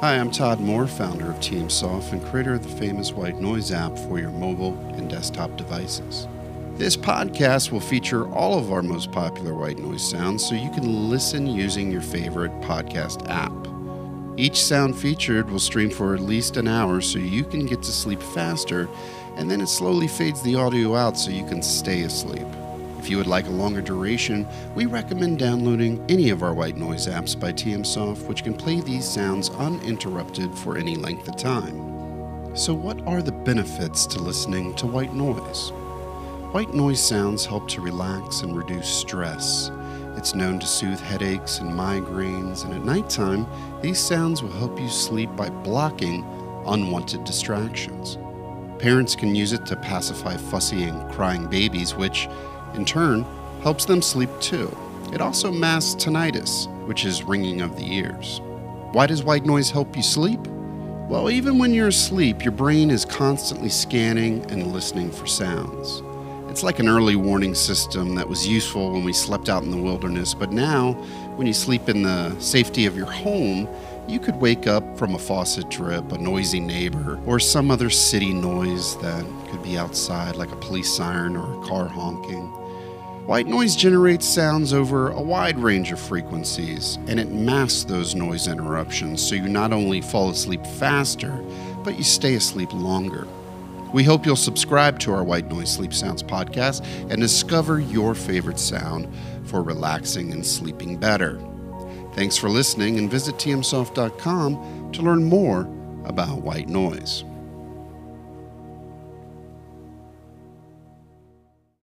Hi, I'm Todd Moore, founder of TMSoft and creator of the famous White Noise app for your mobile and desktop devices. This podcast will feature all of our most popular white noise sounds so you can listen using your favorite podcast app. Each sound featured will stream for at least an hour so you can get to sleep faster, and then it slowly fades the audio out so you can stay asleep. If you would like a longer duration, we recommend downloading any of our white noise apps by TMSoft, which can play these sounds uninterrupted for any length of time. So, what are the benefits to listening to white noise? White noise sounds help to relax and reduce stress. It's known to soothe headaches and migraines, and at nighttime, these sounds will help you sleep by blocking unwanted distractions. Parents can use it to pacify fussy and crying babies, which, in turn, helps them sleep too. It also masks tinnitus, which is ringing of the ears. Why does white noise help you sleep? Well, even when you're asleep, your brain is constantly scanning and listening for sounds. It's like an early warning system that was useful when we slept out in the wilderness, but now, when you sleep in the safety of your home, you could wake up from a faucet drip, a noisy neighbor, or some other city noise that could be outside, like a police siren or a car honking. White noise generates sounds over a wide range of frequencies, and it masks those noise interruptions so you not only fall asleep faster, but you stay asleep longer. We hope you'll subscribe to our White Noise Sleep Sounds podcast and discover your favorite sound for relaxing and sleeping better. Thanks for listening and visit tmsoft.com to learn more about white noise.